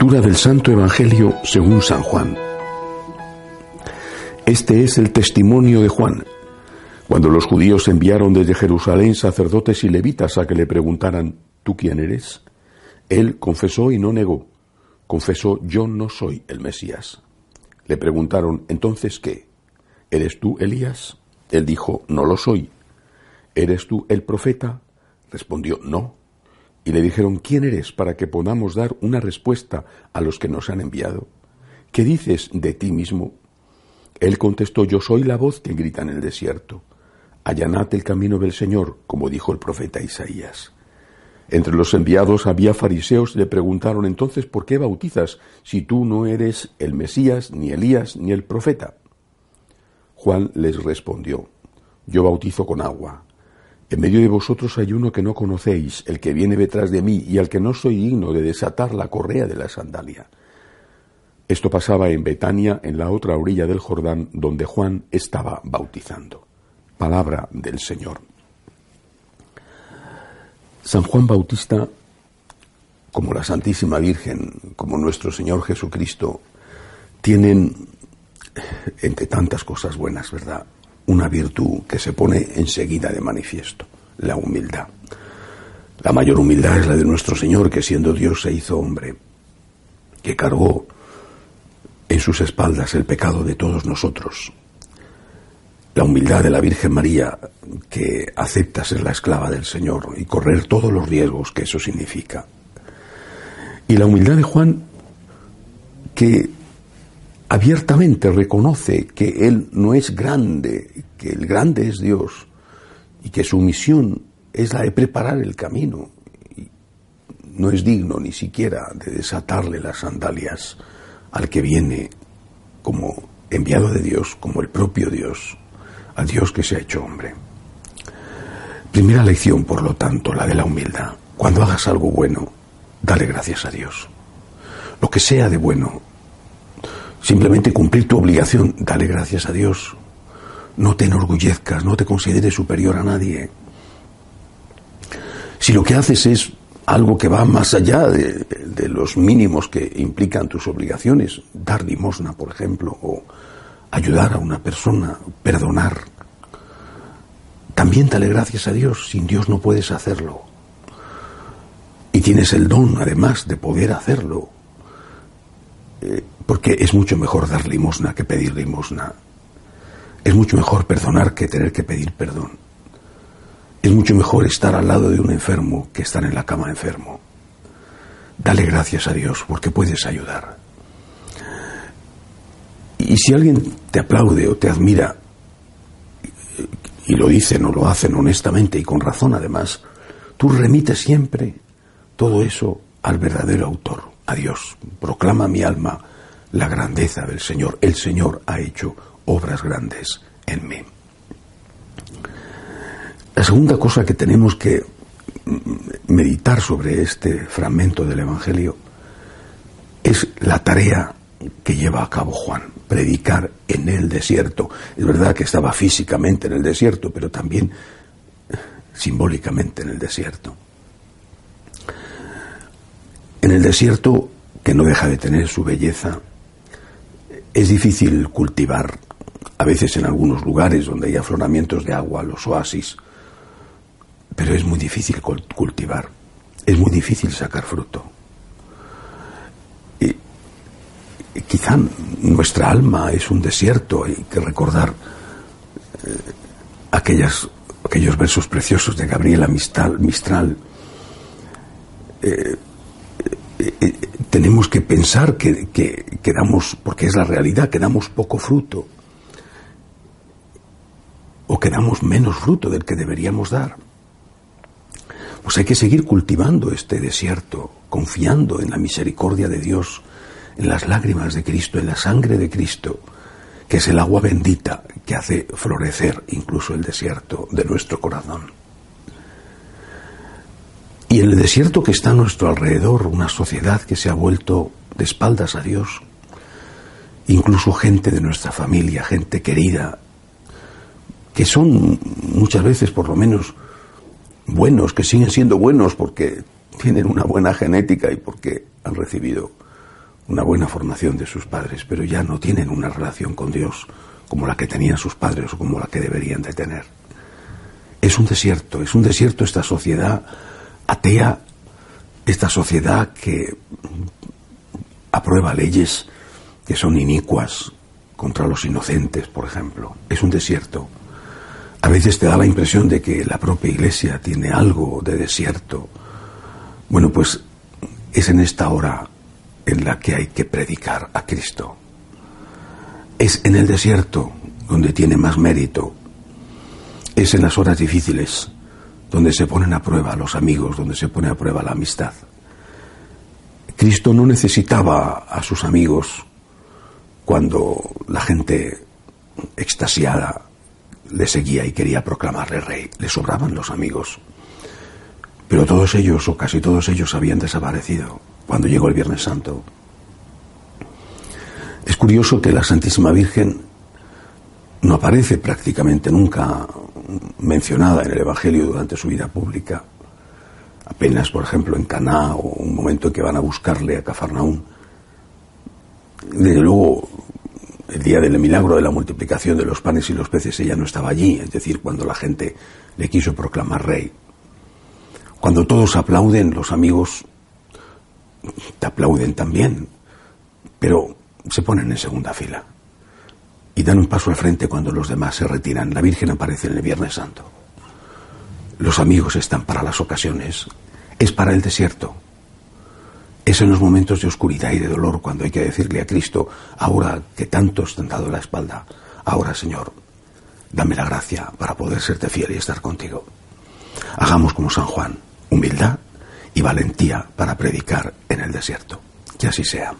Del Santo Evangelio según San Juan. Este es el testimonio de Juan. Cuando los judíos enviaron desde Jerusalén sacerdotes y levitas a que le preguntaran, ¿tú quién eres? Él confesó y no negó. Confesó, yo no soy el Mesías. Le preguntaron, entonces, ¿qué? ¿Eres tú Elías? Él dijo, no lo soy. ¿Eres tú el profeta? Respondió, no. Y le dijeron, ¿quién eres para que podamos dar una respuesta a los que nos han enviado? ¿Qué dices de ti mismo? Él contestó, yo soy la voz que grita en el desierto. Allanad el camino del Señor, como dijo el profeta Isaías. Entre los enviados había fariseos le preguntaron entonces, ¿por qué bautizas si tú no eres el Mesías, ni Elías, ni el profeta? Juan les respondió, yo bautizo con agua en medio de vosotros hay uno que no conocéis, el que viene detrás de mí y al que no soy digno de desatar la correa de la sandalia. Esto pasaba en Betania, en la otra orilla del Jordán, donde Juan estaba bautizando. Palabra del Señor. San Juan Bautista, como la Santísima Virgen, como nuestro Señor Jesucristo, tienen, entre tantas cosas buenas, ¿verdad?, una virtud que se pone enseguida de manifiesto, la humildad. La mayor humildad es la de nuestro Señor, que siendo Dios se hizo hombre, que cargó en sus espaldas el pecado de todos nosotros. La humildad de la Virgen María, que acepta ser la esclava del Señor y correr todos los riesgos que eso significa. Y la humildad de Juan, que abiertamente reconoce que Él no es grande, que el grande es Dios y que su misión es la de preparar el camino. No es digno ni siquiera de desatarle las sandalias al que viene como enviado de Dios, como el propio Dios, a Dios que se ha hecho hombre. Primera lección, por lo tanto, la de la humildad. Cuando hagas algo bueno, dale gracias a Dios. Lo que sea de bueno, Simplemente cumplir tu obligación, dale gracias a Dios. No te enorgullezcas, no te consideres superior a nadie. Si lo que haces es algo que va más allá de, de, los mínimos que implican tus obligaciones, dar limosna, por ejemplo, o ayudar a una persona, perdonar, también dale gracias a Dios, sin Dios no puedes hacerlo. Y tienes el don, además, de poder hacerlo. Eh, porque es mucho mejor dar limosna que pedir limosna. Es mucho mejor perdonar que tener que pedir perdón. Es mucho mejor estar al lado de un enfermo que estar en la cama enfermo. Dale gracias a Dios porque puedes ayudar. Y si alguien te aplaude o te admira, y lo dicen o lo hacen honestamente y con razón además, tú remites siempre todo eso al verdadero autor, a Dios. Proclama mi alma la grandeza del Señor. El Señor ha hecho obras grandes en mí. La segunda cosa que tenemos que meditar sobre este fragmento del Evangelio es la tarea que lleva a cabo Juan, predicar en el desierto. Es verdad que estaba físicamente en el desierto, pero también simbólicamente en el desierto. En el desierto, que no deja de tener su belleza, es difícil cultivar, a veces en algunos lugares donde hay afloramientos de agua, los oasis, pero es muy difícil cultivar, es muy difícil sacar fruto. Y, quizá nuestra alma es un desierto, hay que recordar eh, aquellos versos preciosos de Gabriela Mistral. Mistral eh, eh, tenemos que pensar que, que, damos, porque es la realidad, que damos poco fruto o que damos menos fruto del que deberíamos dar. Pues hay que seguir cultivando este desierto, confiando en la misericordia de Dios, en las lágrimas de Cristo, en la sangre de Cristo, que es el agua bendita que hace florecer incluso el desierto de nuestro corazón. Y en el desierto que está a nuestro alrededor, una sociedad que se ha vuelto de espaldas a Dios, incluso gente de nuestra familia, gente querida, que son muchas veces por lo menos buenos, que siguen siendo buenos porque tienen una buena genética y porque han recibido una buena formación de sus padres, pero ya no tienen una relación con Dios como la que tenían sus padres o como la que deberían de tener. Es un desierto, es un desierto esta sociedad atea, esta sociedad que aprueba leyes que son inicuas contra los inocentes, por ejemplo. Es un desierto. A veces te da la impresión de que la propia iglesia tiene algo de desierto. Bueno, pues es en esta hora en la que hay que predicar a Cristo. Es en el desierto donde tiene más mérito. Es en las horas difíciles donde se ponen a prueba los amigos, donde se pone a prueba la amistad. Cristo no necesitaba a sus amigos cuando la gente extasiada le seguía y quería proclamarle rey. Le sobraban los amigos. Pero todos ellos, o casi todos ellos, habían desaparecido cuando llegó el Viernes Santo. Es curioso que la Santísima Virgen no aparece prácticamente nunca mencionada en el Evangelio durante su vida pública. Apenas, por ejemplo, en Caná o un momento en que van a buscarle a Cafarnaún. Desde luego, el día del milagro de la multiplicación de los panes y los peces ella no estaba allí, es decir, cuando la gente le quiso proclamar rey. Cuando todos aplauden, los amigos te aplauden también, pero se ponen en segunda fila y dan un paso al frente cuando los demás se retiran. La Virgen aparece en el Viernes Santo. Los amigos están para las ocasiones, es para el desierto. Es en los momentos de oscuridad y de dolor cuando hay que decirle a Cristo, ahora que tantos te han dado la espalda, ahora Señor, dame la gracia para poder serte fiel y estar contigo. Hagamos como San Juan, humildad y valentía para predicar en el desierto. Que así sea.